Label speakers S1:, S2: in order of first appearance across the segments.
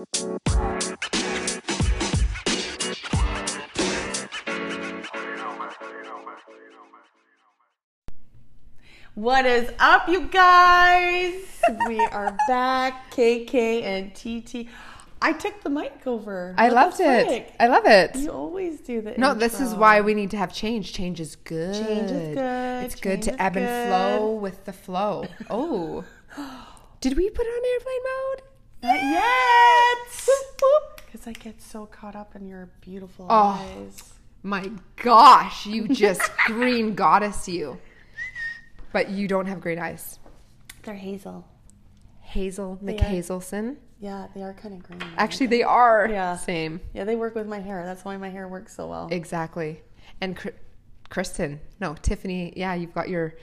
S1: What is up, you guys? We are back, KK and TT. I took the mic over.
S2: I
S1: What
S2: loved it.
S1: frick?
S2: I love it.
S1: You always do the
S2: No, this is why we need to have change. Change is good.
S1: Change is good.
S2: It's good to
S1: is
S2: ebb and flow with the flow. Oh. Did we put it on airplane mode?
S1: Not yet. Because I get so caught up in your beautiful
S2: Oh.
S1: eyes.
S2: My gosh, you just green goddess you. But you don't have green eyes.
S1: They're hazel.
S2: Hazel
S1: They are.
S2: McHazelson.
S1: Yeah, they are kind of green.
S2: Actually, they are
S1: Yeah.
S2: same.
S1: Yeah, they work with my hair. That's why my hair works so well.
S2: Exactly. And Kr- Kristen, no, Tiffany, yeah, you've got your,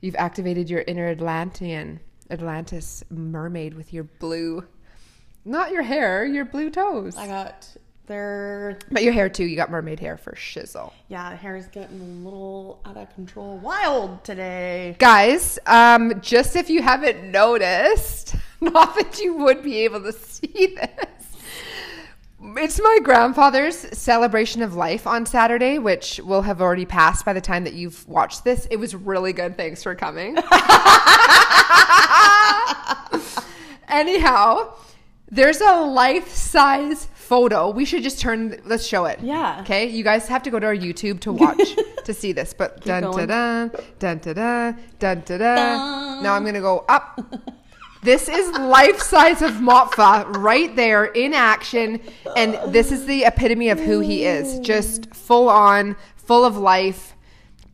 S2: you've activated your inner Atlantean, Atlantis mermaid with your blue, not your hair, your blue toes.
S1: I got their
S2: But your hair too, you got mermaid hair for shizzle.
S1: yeah, the hair is getting a little out of control, wild today.
S2: Guys, um, just if you haven't noticed, not that you would be able to see this. It's my grandfather's celebration of life on Saturday, which will have already passed by the time that you've watched this. It was really good. Thanks for coming. Anyhow, there's a life size photo. We should just turn, let's show it.
S1: Yeah.
S2: Okay. You guys have to go to our YouTube to watch to see this. But dun da
S1: going.
S2: dun, dun da dun, dun da da.
S1: Dun.
S2: Now I'm going to go up. This is life size of Motfa right there in action. And this is the epitome of who he is. Just full on, full of life,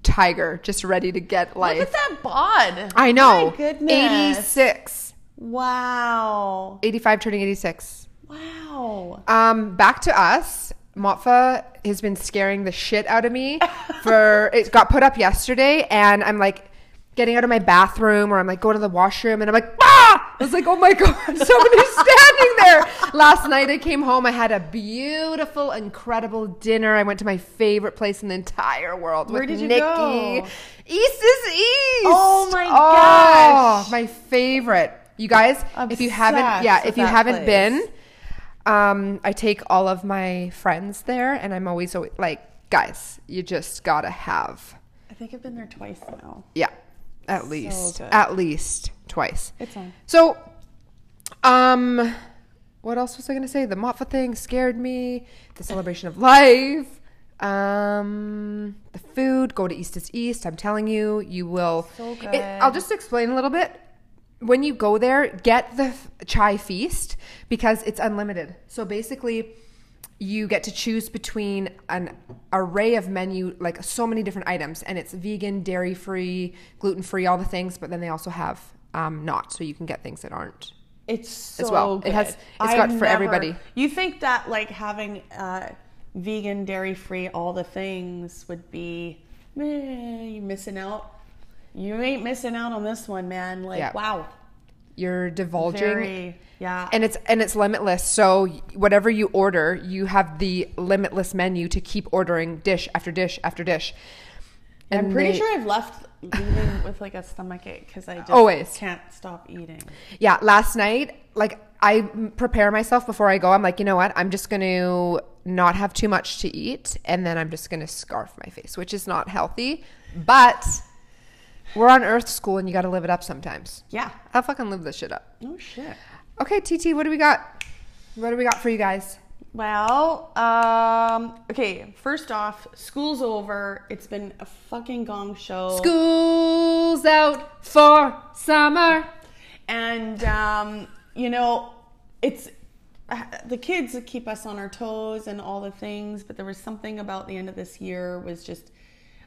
S2: tiger, just ready to get life.
S1: Look at that bod.
S2: I know.
S1: My goodness.
S2: 86.
S1: Wow.
S2: 85 turning 86.
S1: Wow.
S2: Um, back to us. Motfa has been scaring the shit out of me for it got put up yesterday and I'm like getting out of my bathroom or I'm like going to the washroom and I'm like ah I was like oh my god somebody's standing there last night I came home I had a beautiful incredible dinner I went to my favorite place in the entire world
S1: Where
S2: with
S1: did you
S2: Nikki
S1: go?
S2: East is East
S1: Oh my
S2: oh,
S1: gosh.
S2: my favorite you guys if you haven't yeah if you haven't
S1: place.
S2: been um, I take all of my friends there, and I'm always always- like, guys, you just gotta have,
S1: I think I've been there twice now.
S2: yeah, at least,
S1: good.
S2: at least twice.
S1: It's on.
S2: So, um, what else was I gonna say? The Motfa thing scared me. The celebration of life. Um, the food. Go to East is East. I'm telling you, you will.
S1: So
S2: It-
S1: good.
S2: I'll just explain a little bit. When you go there, get the chai feast because it's unlimited. So basically, you get to choose between an array of menu, like so many different items, and it's vegan, dairy free, gluten free, all the things. But then they also have um, not, so you can get things that aren't.
S1: It's so
S2: As well. It
S1: good.
S2: has- it's got for everybody.
S1: You think that like having uh, vegan, dairy free, all the things would be, eh, you missing out. You ain't missing out on this one, man. Like
S2: Yeah.
S1: wow,
S2: You're divulging.
S1: very yeah.
S2: and it's and it's limitless. So whatever you order, you have the limitless menu to keep ordering dish after dish after dish.
S1: I'm pretty
S2: they-
S1: sure I've left leaving with like a stomach ache because I just
S2: Always.
S1: can't stop eating.
S2: Yeah, last night, like I prepare myself before I go. I'm like, you know what? I'm just going to not have too much to eat, and then I'm just going to scarf my face, which is not healthy. But we're on Earth School, and you got to live it up sometimes.
S1: Yeah.
S2: I'll fucking live this shit up.
S1: Oh shit.
S2: Okay, TT, what do we got? What do we got for you guys?
S1: Well, um, okay. First off, school's over. It's been a fucking gong show.
S2: School's out for summer.
S1: and um, you know it's uh, the kids that keep us on our toes and all the things but there was something about the end of this year was just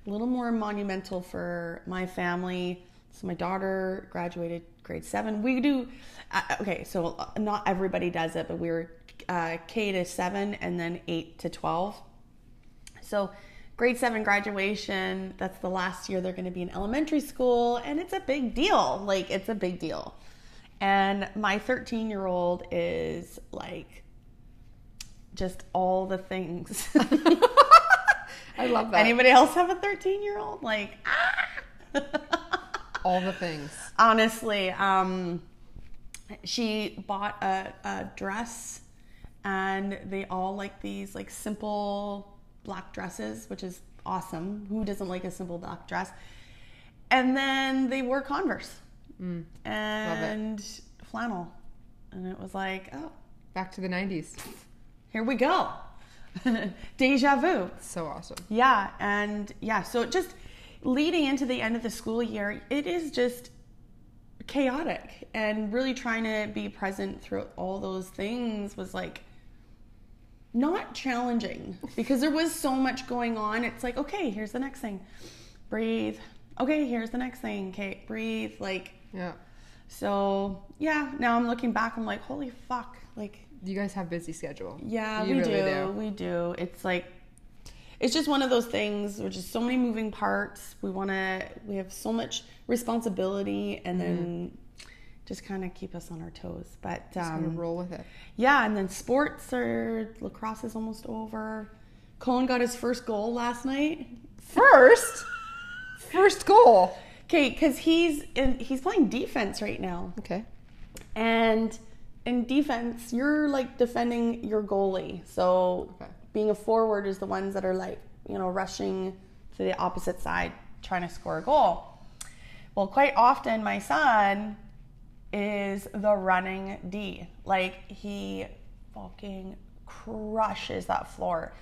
S1: a little more monumental for my family so my daughter graduated grade seven we do uh, okay so not everybody does it but we were uh, k to seven and then eight to 12 so, grade seven graduation, that's the last year they're going to be in elementary school, and it's a big deal. Like, it's a big deal. And my 13 year old is like just all the things.
S2: I love that.
S1: Anybody else have a 13 year old? Like, ah!
S2: All the things.
S1: honestly, um, she bought a, a dress and they all like these like simple black dresses, which is awesome. Who doesn't like a simple black dress? And then they wore Converse and flannel, and it was like, oh,
S2: Back to the 90s.
S1: here we go, deja vu.
S2: So awesome.
S1: Yeah, and yeah, so just leading into the end of the school year, it is just chaotic and really trying to be present through all those things was like not challenging because there was so much going on. It's like, okay, here's the next thing. Breathe. Okay, here's the next thing. Okay, breathe. Like,
S2: Yeah.
S1: so yeah, now I'm looking back, I'm like, holy fuck. Like,
S2: You guys have busy schedule.
S1: yeah,
S2: You
S1: we
S2: really
S1: do. We do. It's like it's just one of those things. There's just so many moving parts. We want to. We have so much responsibility, and then just kind of keep us on our toes. But um,
S2: roll with it.
S1: yeah, and then sports are lacrosse is almost over. Colin got his first goal last night.
S2: First, first goal.
S1: Okay, because he's in, he's playing defense right now.
S2: Okay.
S1: And in defense, you're like defending your goalie. So
S2: Okay.
S1: being a forward is the ones that are like, you know, rushing to the opposite side trying to score a goal. Well, quite often my son is the running D. Like he fucking crushes that floor.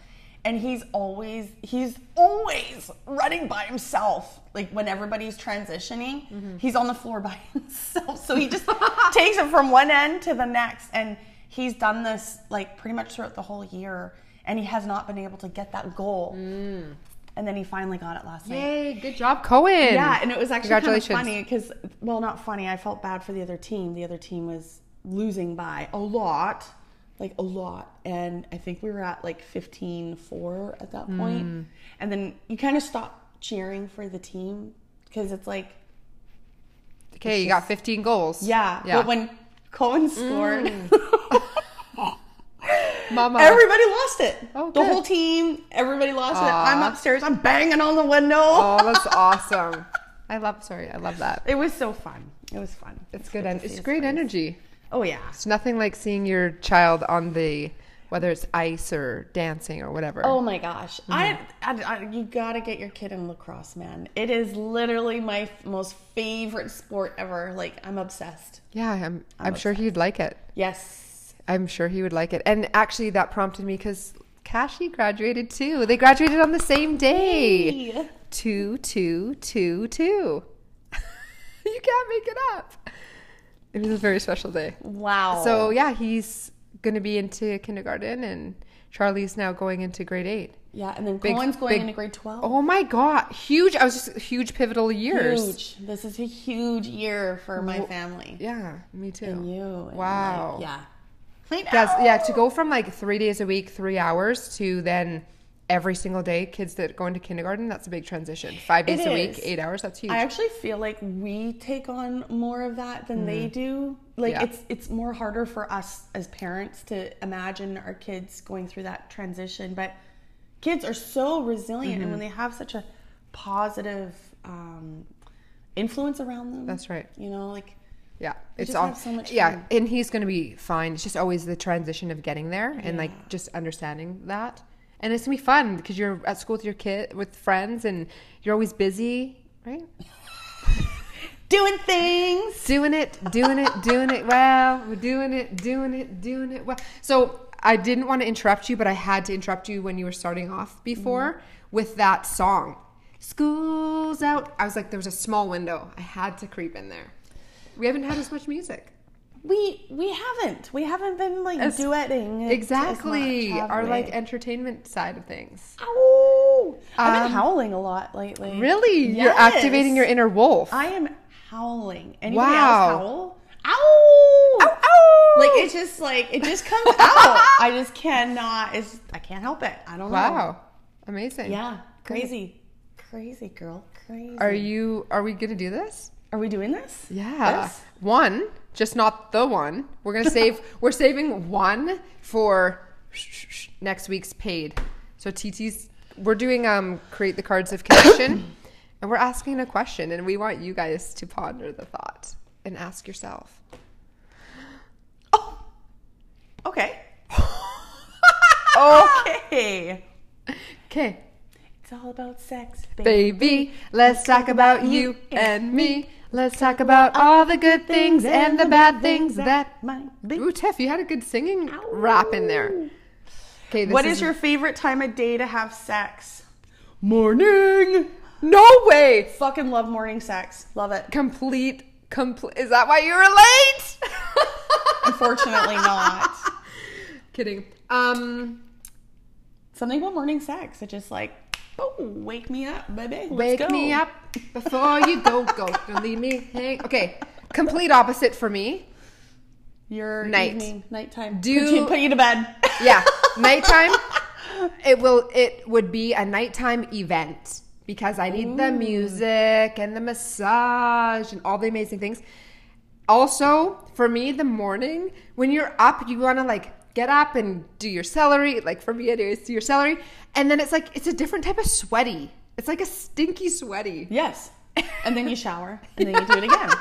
S1: And he's always he's always running by himself. Like when everybody's transitioning, mm-hmm. he's on the floor by himself. So he just takes it from one end to the next and he's done this like pretty much throughout the whole year and he has not been able to get that goal. Mm. And then he finally got it last night.
S2: Yay! Good job, Cohen.
S1: Yeah, and it was actually kind of funny because, well, not funny. I felt bad for the other team. The other team was losing by a lot, like a lot. And I think we were at like 15 4 at that point.
S2: Hmm.
S1: And then you kind of stop cheering for the team because it's like,
S2: Okay, you got 15 goals.
S1: yeah.
S2: Yeah.
S1: But when Cohen scored,
S2: Mama.
S1: everybody lost it.
S2: Oh,
S1: the
S2: good.
S1: whole team, everybody lost it. I'm upstairs, I'm banging on the window.
S2: oh, that's awesome. I love. Sorry, I love that.
S1: It was so fun. It was fun.
S2: It's good.
S1: to
S2: En- it's great
S1: friends.
S2: energy.
S1: Oh, yeah.
S2: It's nothing like seeing your child on the, whether it's ice or dancing or whatever.
S1: Oh my gosh.
S2: Mm-hmm.
S1: I, I, I you got to get your kid in lacrosse, man. It is literally my f- most favorite sport ever. Like I'm obsessed.
S2: yeah, I'm. I'm sure he'd like it.
S1: Yes.
S2: I'm sure he would like it. And actually, that prompted me because Kashi graduated too. They graduated on the same day.
S1: Hey.
S2: Two, two, two, two. you can't make it up. It was a very special day.
S1: Wow.
S2: So yeah, he's gonna be into kindergarten, and Charlie's now going into grade eight.
S1: yeah, and then
S2: Big-
S1: Cohen's going
S2: big-
S1: into grade 12.
S2: Oh my god, huge! I was just huge pivotal years.
S1: huge. This is a huge year for my family.
S2: Yeah, me too.
S1: And you. and,
S2: Wow.
S1: like, yeah. Know.
S2: Yeah, to go from like three days a week, three hours, to then every single day, kids that go into kindergarten, that's a big transition. Five days a week, eight hours, that's huge.
S1: I actually feel like we take on more of that than they do. Like.
S2: Yeah.
S1: it's it's more harder for us as parents to imagine our kids going through that transition. But kids are so resilient,
S2: Mm-hmm.
S1: and when they have such a positive um, influence around them,
S2: That's right.
S1: You know, like
S2: yeah, it's all
S1: so much
S2: yeah,
S1: fun.
S2: and he's gonna be fine. It's just always the transition of getting there and
S1: Yeah.
S2: like just understanding that, and it's gonna be fun because you're at school with your kid, with friends, and you're always busy, right?
S1: doing things.
S2: doing it, doing it, doing it well. We're doing it, doing it, doing it well. So I didn't want to interrupt you, but I had to interrupt you when you were starting off before mm-hmm. with that song. School's out. I was like, there was a small window. I had to creep in there. We haven't had as much music.
S1: We we haven't we haven't been like
S2: As-
S1: duetting
S2: Exactly.
S1: much,
S2: Our
S1: we?
S2: like entertainment side of things.
S1: Ow! I've been
S2: Um,
S1: howling a lot lately.
S2: Really? You're activating your inner wolf.
S1: I am howling. Anybody
S2: Wow.
S1: else howl? Ow!
S2: Ow, ow!
S1: Like it's just like it just comes out. I just cannot. It's I can't help it. I don't know.
S2: wow. Amazing.
S1: Yeah. Crazy. Crazy girl. Crazy.
S2: Are you are we gonna do this?
S1: Are we doing this?
S2: Yeah.
S1: This?
S2: One, just not the one. We're gonna save. we're saving one for next week's paid. So TT's. We're doing um create the cards of connection, and we're asking a question, and we want you guys to ponder the thought and ask yourself.
S1: Oh. Okay. Okay.
S2: Okay.
S1: It's all about sex,
S2: Baby, let's talk about you and me. Let's talk about all the good things and the bad things that.
S1: might be.
S2: Ooh, Tiff, you had a good singing rap in there. Okay, this
S1: What is your favorite time of day to have sex?
S2: morning? No way!
S1: Fucking love morning sex. Love it.
S2: Complete, complete. Is that why you were late?
S1: Unfortunately not.
S2: Kidding. Um,
S1: Something about morning sex. It just like, oh, wake me up, baby. Let's
S2: wake
S1: go.
S2: me up before you go. Go, don't leave me hang. Okay, complete opposite for me.
S1: Your
S2: Night.
S1: evening, nighttime.
S2: Do-
S1: put you, put you to bed.
S2: Yeah, nighttime. It will. It would be a nighttime event because I need the music and the massage and all the amazing things. Also, for me, the morning when you're up, you want to like get up and do your celery. Like for me, anyways, do your celery, and then it's like it's a different type of sweaty. It's like a stinky sweaty.
S1: yes. And then you shower, and then you do it again.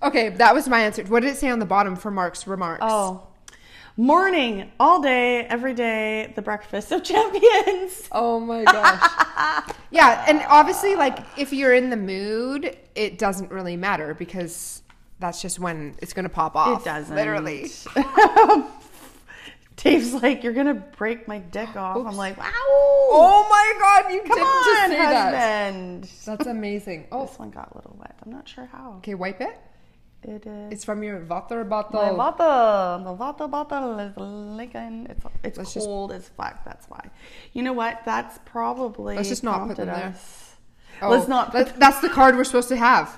S2: Okay, that was my answer. What did it say on the bottom for Mark's remarks?
S1: Oh. Morning, all day, every day, the breakfast of champions.
S2: Oh my gosh. yeah, and obviously, like, if you're in the mood, it doesn't really matter because that's just when it's going to pop off.
S1: It doesn't.
S2: Literally.
S1: Dave's like, you're gonna break my dick off. I'm like, wow.
S2: Oh my god, you
S1: come
S2: didn't just
S1: on,
S2: say that.
S1: husband.
S2: That's amazing. Oh,
S1: This one got a little wet. I'm not sure how.
S2: okay, wipe it.
S1: It is.
S2: It's from your water
S1: My
S2: bottle.
S1: water, the water bottle is leaking. It's it's
S2: Let's just-
S1: cold as fuck. That's why. You know what? That's probably.
S2: Let's just not put
S1: prompted
S2: them there.
S1: us.
S2: Oh,
S1: Let's not put-
S2: that- that's the card we're supposed to have.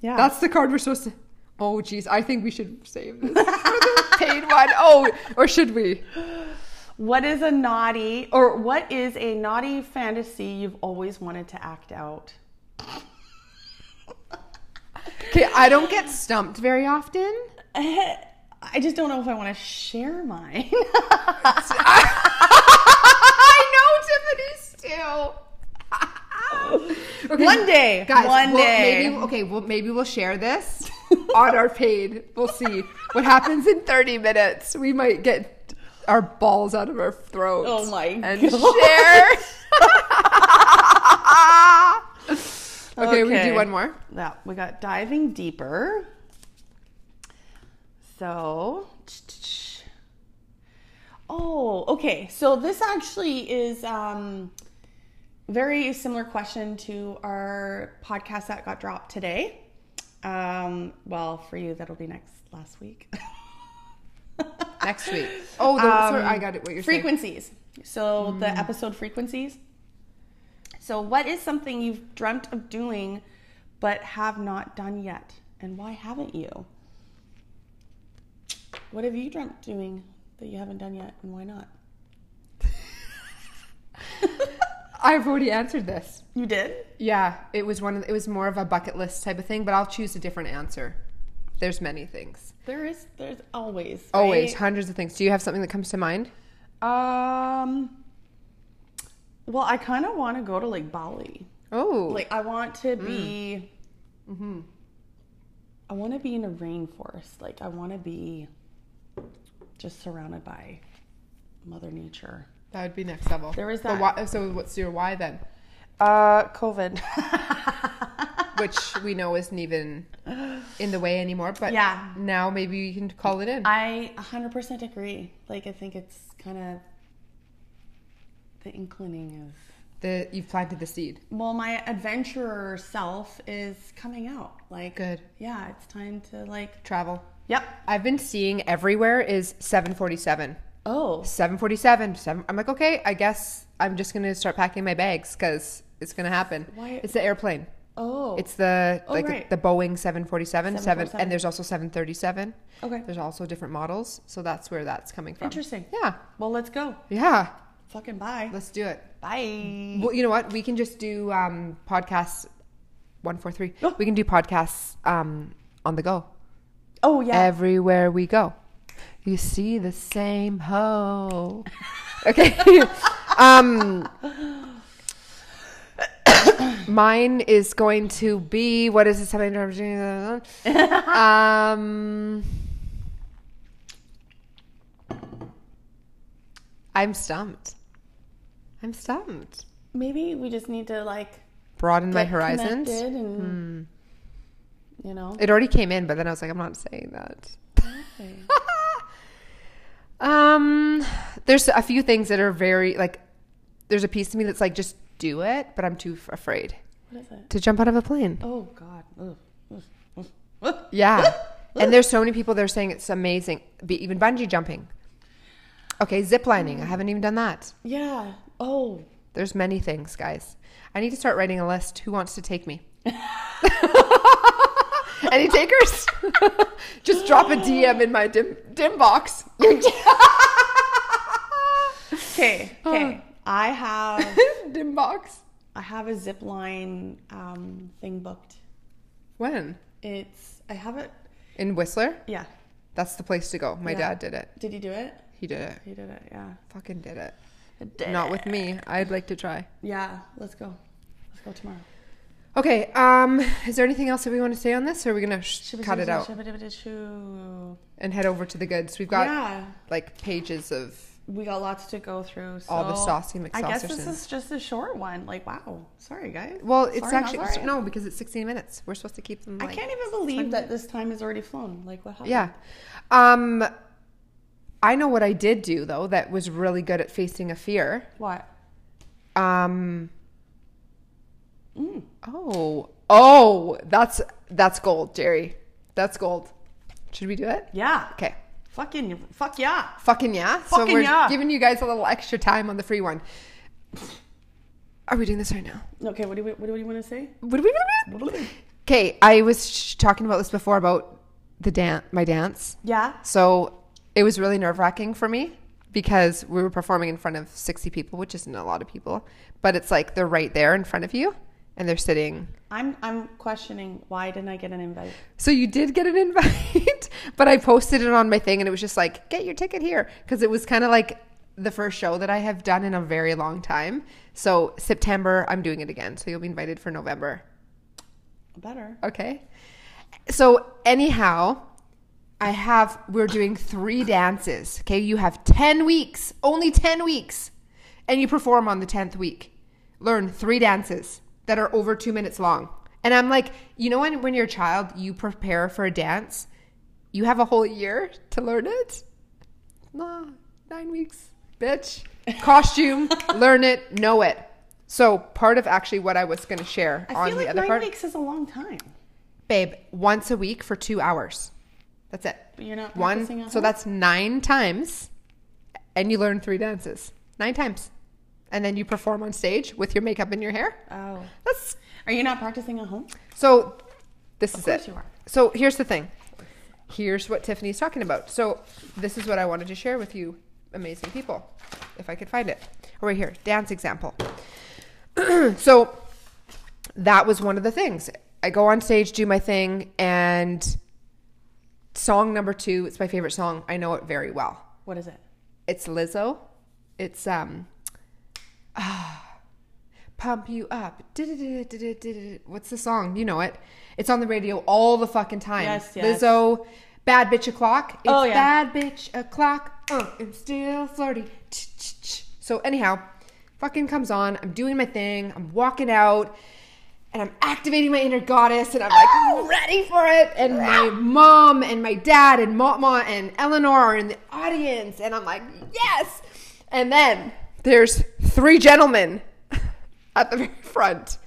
S1: Yeah.
S2: That's the card we're supposed to. Oh, jeez. I think we should save this for the paid one. Oh, or should we?
S1: What is a naughty or what is a naughty fantasy you've always wanted to act out?
S2: Okay, I don't get stumped very often.
S1: I just don't know if I want to share mine.
S2: I know Tiffany still. okay,
S1: One day,
S2: guys.
S1: one
S2: we'll-
S1: day.
S2: Maybe okay. Well, maybe we'll share this on our paid. We'll see what happens in thirty minutes. We might get our balls out of our throats.
S1: Oh my
S2: and share. okay, we do one more.
S1: Yeah, we got diving deeper. So, oh, okay. So this actually is um, very similar question to our podcast that got dropped today. Um, well, for you, that'll be next last week.
S2: Next week. Oh, the, sorry, I got it. What you're saying.
S1: frequencies. So the episode frequencies. So what is something you've dreamt of doing but have not done yet? And why haven't you? What have you dreamt doing that you haven't done yet and why not?
S2: I've already answered this.
S1: You did?
S2: Yeah, it was one. Of, it was more of a bucket list type of thing, but I'll choose a different answer. There's many things.
S1: There is there's always
S2: Always hundreds of things. Do you have something that comes to mind?
S1: Um well, I kind of want to go to like Bali.
S2: Oh,
S1: Like I want to be Mm-hmm. I want to be in a rainforest. Like I want to be just surrounded by mother nature.
S2: That would be next level.
S1: There is
S2: But
S1: that.
S2: why, so what's your why then?
S1: Uh COVID.
S2: Which we know isn't even in the way anymore. But
S1: Yeah.
S2: now maybe you can call it in.
S1: I 100% agree. Like I think it's kind of the inclining of
S2: the you've planted the seed.
S1: well, my adventurer self is coming out. Like
S2: Good.
S1: Yeah, it's time to like
S2: Travel.
S1: Yep.
S2: I've been seeing everywhere is 747.
S1: Oh.
S2: 747. Seven, I'm like, okay, I guess I'm just gonna start packing my bags because it's gonna happen.
S1: Why-
S2: It's the airplane.
S1: Oh.
S2: It's the
S1: Oh,
S2: like
S1: right.
S2: the Boeing 747, seven, and there's also 737.
S1: Okay.
S2: There's also different models, so that's where that's coming from.
S1: Interesting.
S2: Yeah,
S1: Well, let's go.
S2: yeah.
S1: Fucking bye.
S2: Let's do it.
S1: Bye.
S2: Well, you know what? We can just do um, podcasts. One, four, three.
S1: Oh.
S2: We can do podcasts um, on the go.
S1: Oh yeah.
S2: Everywhere we go, you see the same hoe. okay. um, mine is going to be what is this? um, I'm stumped. I'm stumped.
S1: Maybe we just need to like
S2: Broaden my horizons.
S1: and you know.
S2: It already came in, but then I was like, I'm not saying that.
S1: Okay.
S2: Um, there's a few things that are very like. There's a piece to me that's like, just do it, but I'm too f- afraid
S1: What is it?
S2: to jump out of a plane.
S1: Oh God. Ugh. Ugh. Ugh. Ugh.
S2: Yeah, and there's so many people that are saying it's amazing. Be, even bungee jumping. Okay, zip lining. I haven't even done that.
S1: Yeah. Oh.
S2: There's many things, guys. I need to start writing a list. Who wants to take me? Any takers? Just drop a DM in my dim dim box.
S1: Okay. Okay. I have
S2: dim box.
S1: I have a zip line um, thing booked.
S2: When?
S1: It's I have it.
S2: In Whistler?
S1: Yeah.
S2: That's the place to go. My
S1: Yeah.
S2: dad did it.
S1: Did you do it?
S2: He did it.
S1: He did it. Yeah.
S2: Fucking did it.
S1: Did
S2: Not with me. I'd like to try.
S1: Yeah. Let's go. Let's go tomorrow.
S2: Okay. Um, is there anything else that we want to say on this, or are we gonna sh- cut it out and head over to the goods? We've got
S1: Yeah.
S2: like pages of
S1: We got lots to go through. So
S2: All the saucy
S1: I guess this is just a short one. Like, wow. Sorry, guys.
S2: Well, it's
S1: Sorry,
S2: actually
S1: sorry.
S2: no because it's 16 minutes. We're supposed to keep them.
S1: I can't even believe that this time has already flown. Like, what happened?
S2: Yeah. Um, I know what I did do though that was really good at facing a fear.
S1: What?
S2: Um.
S1: Mm.
S2: Oh, oh, that's that's gold, Jerry. That's gold. Should we do it?
S1: Yeah.
S2: Okay.
S1: Fucking fuck yeah.
S2: Fucking yeah. so we're
S1: yeah.
S2: giving you guys a little extra time on the free one. Are we doing this right now?
S1: Okay, what do we what do you want to say?
S2: What do we? Okay, I was sh- talking about this before about the dance, my dance.
S1: Yeah.
S2: So it was really nerve wracking for me because we were performing in front of 60 people, which isn't a lot of people, but it's like they're right there in front of you and they're sitting.
S1: I'm I'm questioning why didn't I get an invite?
S2: So you did get an invite, but I posted it on my thing and it was just like, get your ticket here. Because it was kind of like the first show that I have done in a very long time. So September, I'm doing it again. So you'll be invited for November.
S1: Better.
S2: Okay. So anyhow, I have we're doing three dances. Okay, you have 10 weeks, only 10 weeks. And you perform on the 10th week. Learn three dances that are over 2 minutes long. And I'm like, you know when when you're a child, you prepare for a dance, you have a whole year to learn it? Nah, 9 weeks. Bitch. Costume, learn it, know it. So, part of actually what I was going to share
S1: I
S2: on
S1: feel
S2: the
S1: like
S2: other
S1: nine
S2: part
S1: weeks is a long time.
S2: babe, once a week for two hours. That's it.
S1: But you're not
S2: One. So
S1: home?
S2: that's nine times, and you learn three dances. Nine times, and then you perform on stage with your makeup and your hair.
S1: Oh.
S2: That's
S1: Are you not practicing at home?
S2: so. This is
S1: course
S2: it.
S1: you are.
S2: So here's the thing. Here's what Tiffany's talking about. So this is what I wanted to share with you, amazing people, if I could find it. Oh, right here, dance example. so that was one of the things. I go on stage, do my thing, and song number two, it's my favorite song. I know it very well.
S1: What is it?
S2: It's Lizzo. It's um ah, Pump You Up. What's the song? You know it. It's on the radio all the fucking time.
S1: Yes, yes.
S2: Lizzo, Bad Bitch O'Clock. It's
S1: Oh, yeah.
S2: Bad Bitch O'Clock. Uh, I'm still flirty. So anyhow, fucking comes on. I'm doing my thing. I'm walking out. And I'm activating my inner goddess, and I'm like ready for it. And my mom and my dad and Mama and Eleanor are in the audience, and I'm like, yes. And then there's three gentlemen at the very front.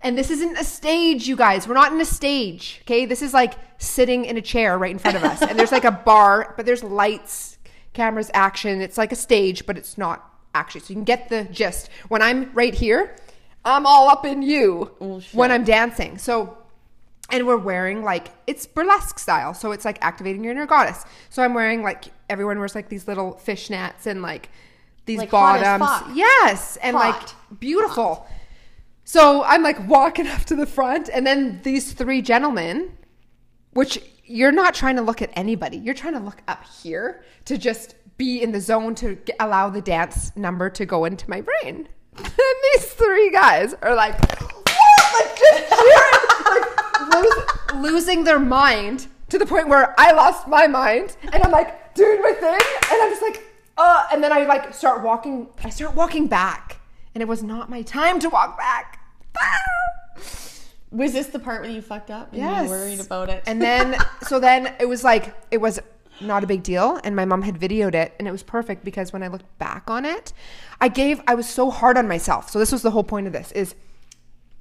S2: And this isn't a stage, you guys. We're not in a stage, okay? This is like sitting in a chair right in front of us. And there's like a bar, but there's lights, cameras, action. It's like a stage, but it's not actually. So you can get the gist. When I'm right here, I'm all up in you
S1: Oh,
S2: when I'm dancing. So and we're wearing like it's burlesque style so it's like activating your inner goddess so i'm wearing like everyone wears like these little fishnets and like these
S1: Like hot
S2: bottoms. yes and
S1: Hot.
S2: like beautiful. So i'm like walking up to the front and then these three gentlemen which you're not trying to look at anybody. You're trying to look up here to just be in the zone to get, allow the dance number to go into my brain. And these three guys are like what? like just cheering. Like lose, losing their mind to the point where I lost my mind and I'm like doing my thing and I'm just like uh, and then I like start walking. I start walking back, and it was not my time to walk back.
S1: Was this the part where you fucked up? And
S2: Yes.
S1: You were worried about it.
S2: And then, so then it was like, it was not a big deal. And my mom had videoed it and it was perfect because when I looked back on it, I gave, I was so hard on myself. So this was the whole point of this is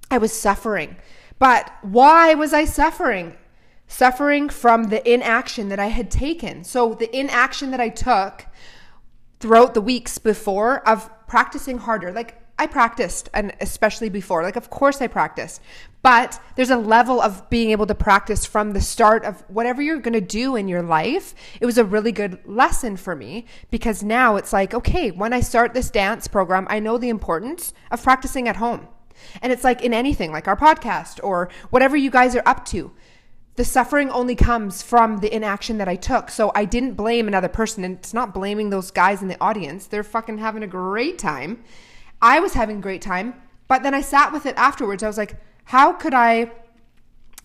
S2: I was suffering. But why was I suffering? Suffering from the inaction that I had taken. So the inaction that I took throughout the weeks before of practicing harder. Like I practiced and especially before. Like of course I practiced. But there's a level of being able to practice from the start of whatever you're going to do in your life. It was a really good lesson for me because now it's like, okay, when I start this dance program, I know the importance of practicing at home. And it's like in anything, like our podcast or whatever you guys are up to the suffering only comes from the inaction that I took. So I didn't blame another person. And it's not blaming those guys in the audience. They're fucking having a great time. I was having a great time. But then I sat with it afterwards. I was like, how could I,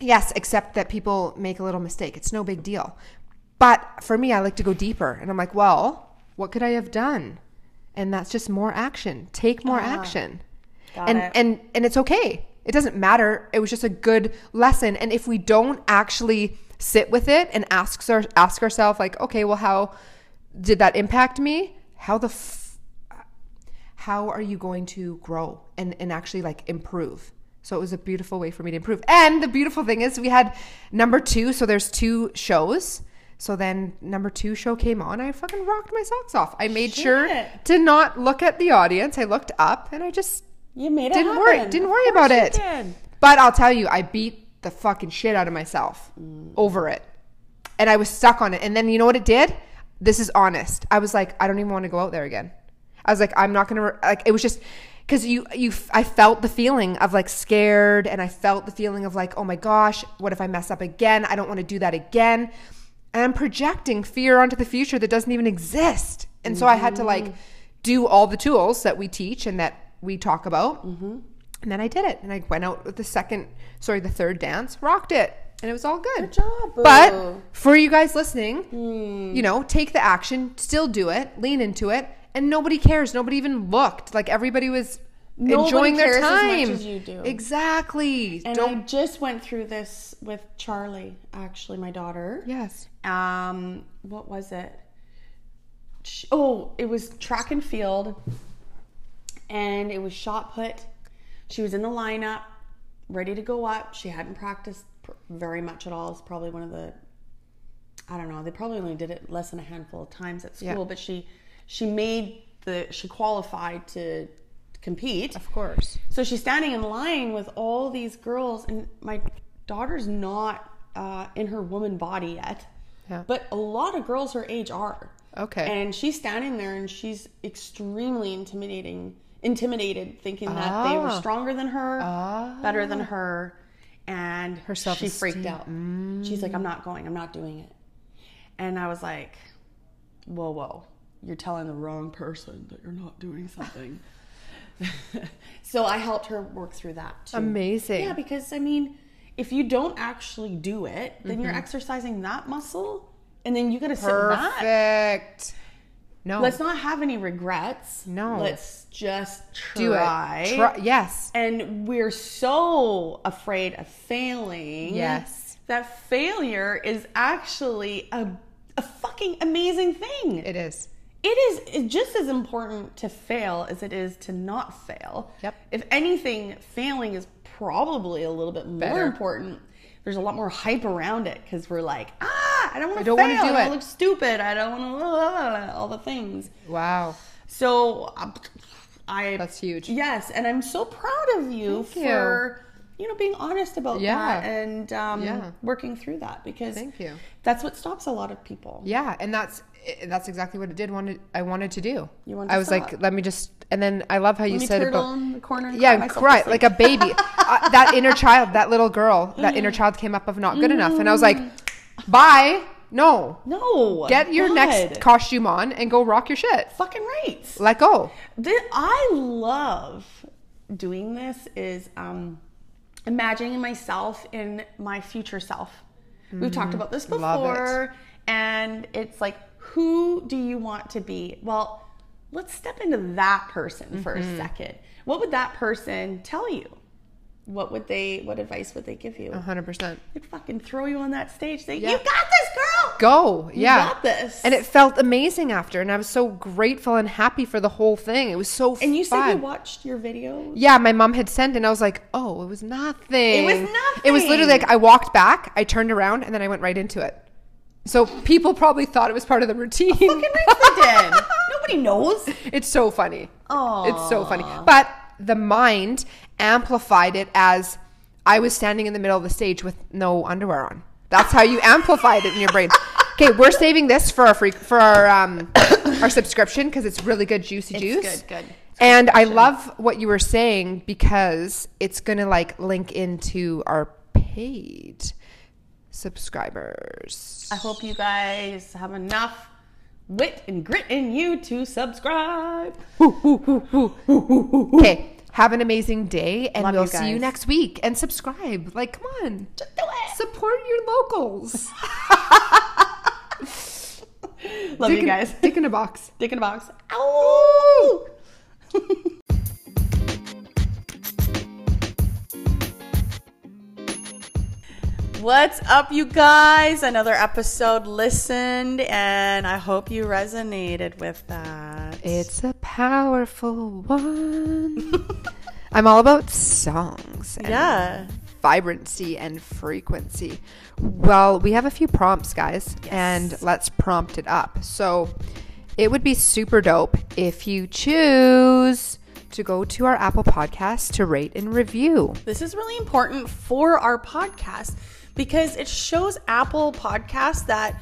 S2: yes, accept that people make a little mistake? It's no big deal. But for me, I like to go deeper. And I'm like, well, what could I have done? And that's just more action. Take more ah. action
S1: Got
S2: and
S1: it.
S2: and and it's okay it doesn't matter. It was just a good lesson. And if we don't actually sit with it and ask our, ask ourselves like okay well how did that impact me? How the f- how are you going to grow and and actually like improve? So it was a beautiful way for me to improve. And the beautiful thing is we had number two so there's two shows. So then number two show came on. I fucking rocked my socks off. I made sure to not look at the audience. I looked up and i just
S1: you made it
S2: didn't
S1: happen.
S2: worry didn't worry about it.
S1: did.
S2: but i'll tell you i beat the fucking shit out of myself mm. over it. And i was stuck on it. And then you know what it did? This is honest. I was like i don't even want to go out there again. I was like i'm not gonna like it was just because you you i felt the feeling of like scared. And i felt the feeling of like oh my gosh what if i mess up again? I don't want to do that again. And i'm projecting fear onto the future that doesn't even exist. And so i had to like mm-hmm. do all the tools that we teach and that we talk about Mm-hmm. and then I did it. And I went out with the second, sorry, the third dance, rocked it. And it was all good.
S1: Good job, boo.
S2: But for you guys listening,
S1: Hmm.
S2: you know, take the action, still do it, lean into it. And nobody cares. Nobody even looked. Like everybody was
S1: Nobody
S2: enjoying their
S1: cares as much
S2: time.
S1: as you do.
S2: Exactly.
S1: And
S2: Don't.
S1: I just went through this with Charlie, actually, my daughter.
S2: yes.
S1: Um, what was it? Sh- Oh, it was track and field, and it was shot put. She was in the lineup, ready to go up. She hadn't practiced pr- very much at all. It's probably one of the, I don't know. They probably only did it less than a handful of times at school,
S2: Yeah.
S1: but she, she made the, she qualified to compete.
S2: Of course.
S1: So she's standing in line with all these girls, and my daughter's not uh, in her woman body yet.
S2: Yeah.
S1: But a lot of girls her age are.
S2: Okay.
S1: And she's standing there and she's extremely intimidating, intimidated, thinking that they were
S2: Ah.
S1: stronger than her, better than her. And
S2: Her
S1: she freaked out. She's like, I'm not going, I'm not doing it. And I was like, whoa, whoa, you're telling the wrong person that you're not doing something. so I helped her work through that too.
S2: Amazing.
S1: Yeah, because I mean, if you don't actually do it, then
S2: Mm-hmm.
S1: you're exercising that muscle, and then you got to sit that.
S2: Perfect. No.
S1: Let's not have any regrets.
S2: No.
S1: let's just
S2: do
S1: try.
S2: it. Try, yes.
S1: And we're so afraid of failing.
S2: Yes.
S1: that failure is actually a a fucking amazing thing.
S2: It is.
S1: It is just as important to fail as it is to not fail.
S2: Yep.
S1: If anything, failing is probably a little bit more
S2: Better.
S1: important. There's a lot more hype around it because we're like, ah, I don't want to fail. I don't
S2: it."
S1: look stupid. I don't want to all the things.
S2: Wow.
S1: So um, I
S2: That's huge.
S1: Yes, and I'm so proud of you
S2: Thank
S1: for you know being honest about
S2: Yeah.
S1: that and um,
S2: Yeah.
S1: working through that because
S2: Thank you.
S1: that's what stops a lot of people.
S2: Yeah, and that's that's exactly what it did. Wanted I wanted to do.
S1: You wanted
S2: I was
S1: stop.
S2: like, let me just. And then I love how you
S1: Let
S2: said about
S1: in the corner.
S2: Yeah, right, like a baby. uh, that inner child, that little girl, that inner child came up of not good enough, and I was like, bye. No,
S1: no.
S2: get your
S1: God.
S2: next costume on and go rock your shit.
S1: fucking right.
S2: Let go.
S1: This, I love doing this is um, imagining myself in my future self. We've talked about this
S2: Mm-hmm. Love it.
S1: before, and it's like, who do you want to be? Well, let's step into that person for
S2: Mm-hmm.
S1: a second. What would that person tell you? What would they? What advice would they give you?
S2: 100%.
S1: They'd fucking throw you on that stage. Say,
S2: Yeah.
S1: "You got this, girl.
S2: Go.
S1: You
S2: Yeah.
S1: got this."
S2: And it felt amazing after. And I was so grateful and happy for the whole thing. It was so
S1: And you
S2: fun.
S1: said you watched your videos.
S2: Yeah, my mom had sent, and I was like, "Oh, it was nothing.
S1: It was nothing.
S2: It was literally like I walked back, I turned around, and then I went right into it. So people probably thought it was part of the routine.
S1: Fucking right they did. Nobody knows.
S2: it's so funny.
S1: Oh,
S2: It's so funny. But the mind amplified it as I was standing in the middle of the stage with no underwear on. That's how you amplified it in your brain. Okay, we're saving this for our free for our um our subscription because it's really good juicy
S1: It's
S2: juice.
S1: good, good.
S2: And I love what you were saying because it's gonna like link into our paid subscribers.
S1: I hope you guys have enough wit and grit in you to subscribe.
S2: Okay, have an amazing day, and
S1: Love
S2: we'll
S1: you
S2: see you
S1: guys.
S2: next week. And subscribe. Like, come on,
S1: Just do it.
S2: support your locals.
S1: Love
S2: Dick
S1: you
S2: in-
S1: guys.
S2: Dick in a box.
S1: Dick in a box. Ow! What's up, you guys? Another episode listened, and I hope you resonated with that.
S2: It's a powerful one. I'm all about songs. And
S1: yeah.
S2: Vibrancy and frequency. Well, we have a few prompts, guys, and let's prompt it up. So, it would be super dope if you choose to go to our Apple Podcast to rate and review.
S1: This is really important for our podcast because it shows Apple Podcasts that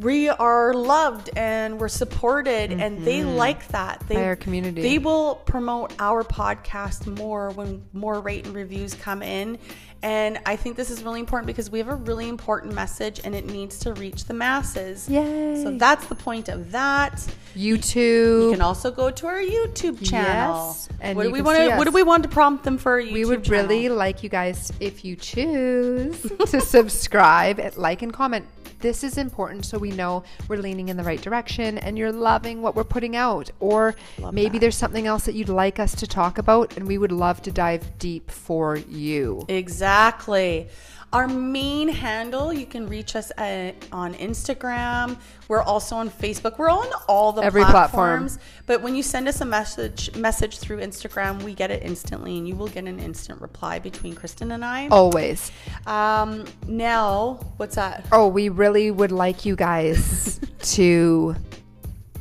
S1: we are loved and we're supported and they like that. They,
S2: Mm-hmm. By our community.
S1: They will promote our podcast more when more rate and reviews come in. And I think this is really important because we have a really important message and it needs to reach the masses.
S2: Yay.
S1: So that's the point of that.
S2: YouTube.
S1: You can also go to our YouTube channel.
S2: Yes, and
S1: what do we want to what do we want to prompt them for
S2: we would
S1: channel?
S2: really like you guys if you choose to subscribe, like, and comment. This is important so we know we're leaning in the right direction and you're loving what we're putting out. Or maybe there's something else that you'd like us to talk about, and we would love to dive deep for you.
S1: Exactly. Our main handle, you can reach us at, on Instagram. We're also on Facebook. We're on all the
S2: Every platform.
S1: platforms. But when you send us a message message through Instagram, we get it instantly, and you will get an instant reply between Kristen and I.
S2: Always.
S1: Um, now, what's that?
S2: Oh, we really would like you guys to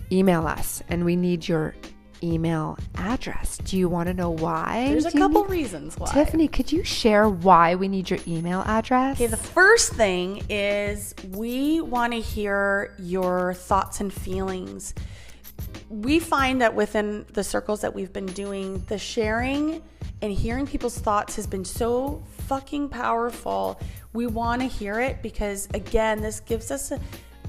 S2: email us, and we need your email address. Do you want to know why?
S1: There's a
S2: Do
S1: couple
S2: need-
S1: reasons why.
S2: Tiffany, could you share why we need your email address?
S1: Okay, the first thing is we want to hear your thoughts and feelings. We find that within the circles that we've been doing, the sharing and hearing people's thoughts has been so fucking powerful. We want to hear it because, again, this gives us a,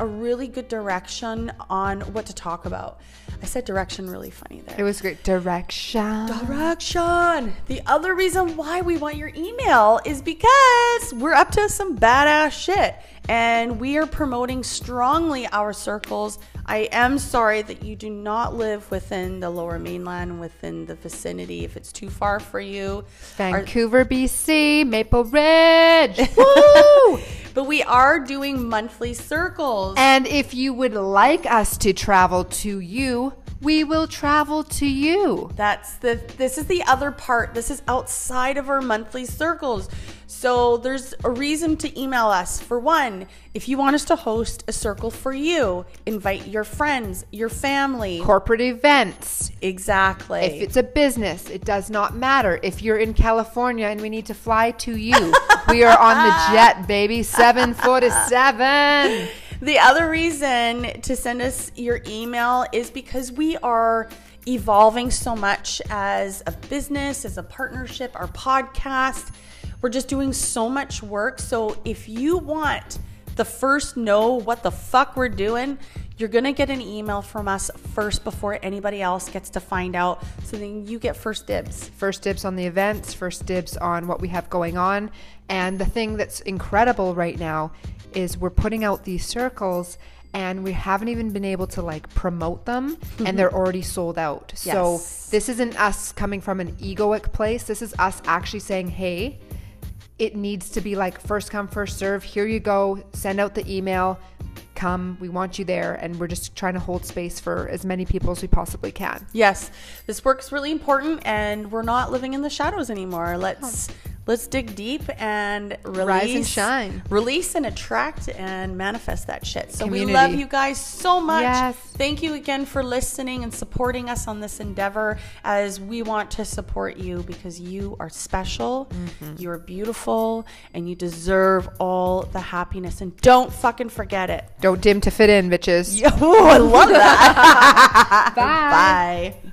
S1: a really good direction on what to talk about. I said direction really funny there.
S2: It was great. Direction.
S1: Direction. The other reason why we want your email is because we're up to some badass shit and we are promoting strongly our circles. I am sorry that you do not live within the lower mainland, within the vicinity. If it's too far for you, Our-
S2: Vancouver, BC, Maple Ridge. Woo!
S1: but we are doing monthly circles.
S2: and if you would like us to travel to you, we will travel to you.
S1: That's the this is the other part. This is outside of our monthly circles. So there's a reason to email us. For one, if you want us to host a circle for you, invite your friends, your family.
S2: Corporate events.
S1: Exactly.
S2: If it's a business, it does not matter. If you're in California and we need to fly to you, we are on the jet, baby. 747.
S1: The other reason to send us your email is because we are evolving so much as a business, as a partnership, our podcast. We're just doing so much work. So if you want the first know what the fuck we're doing, you're gonna get an email from us first before anybody else gets to find out. So then you get first dibs.
S2: First dibs on the events, first dibs on what we have going on. And the thing that's incredible right now is we're putting out these circles and we haven't even been able to like promote them and they're already sold out.
S1: Yes.
S2: So this isn't us coming from an egoic place. This is us actually saying, "Hey, it needs to be like first come first serve. Here you go. Send out the email. Come. We want you there and we're just trying to hold space for as many people as we possibly can."
S1: Yes, this work's really important, and we're not living in the shadows anymore. Let's let's dig deep and release,
S2: Rise and shine.
S1: release and attract and manifest that shit. So we love you guys so much.
S2: Yes.
S1: Thank you again for listening and supporting us on this endeavor. As we want to support you because you are special,
S2: Mm-hmm.
S1: you are beautiful, and you deserve all the happiness. And don't fucking forget it.
S2: Don't dim to fit in, bitches.
S1: Oh, I love that.
S2: Bye.
S1: Bye.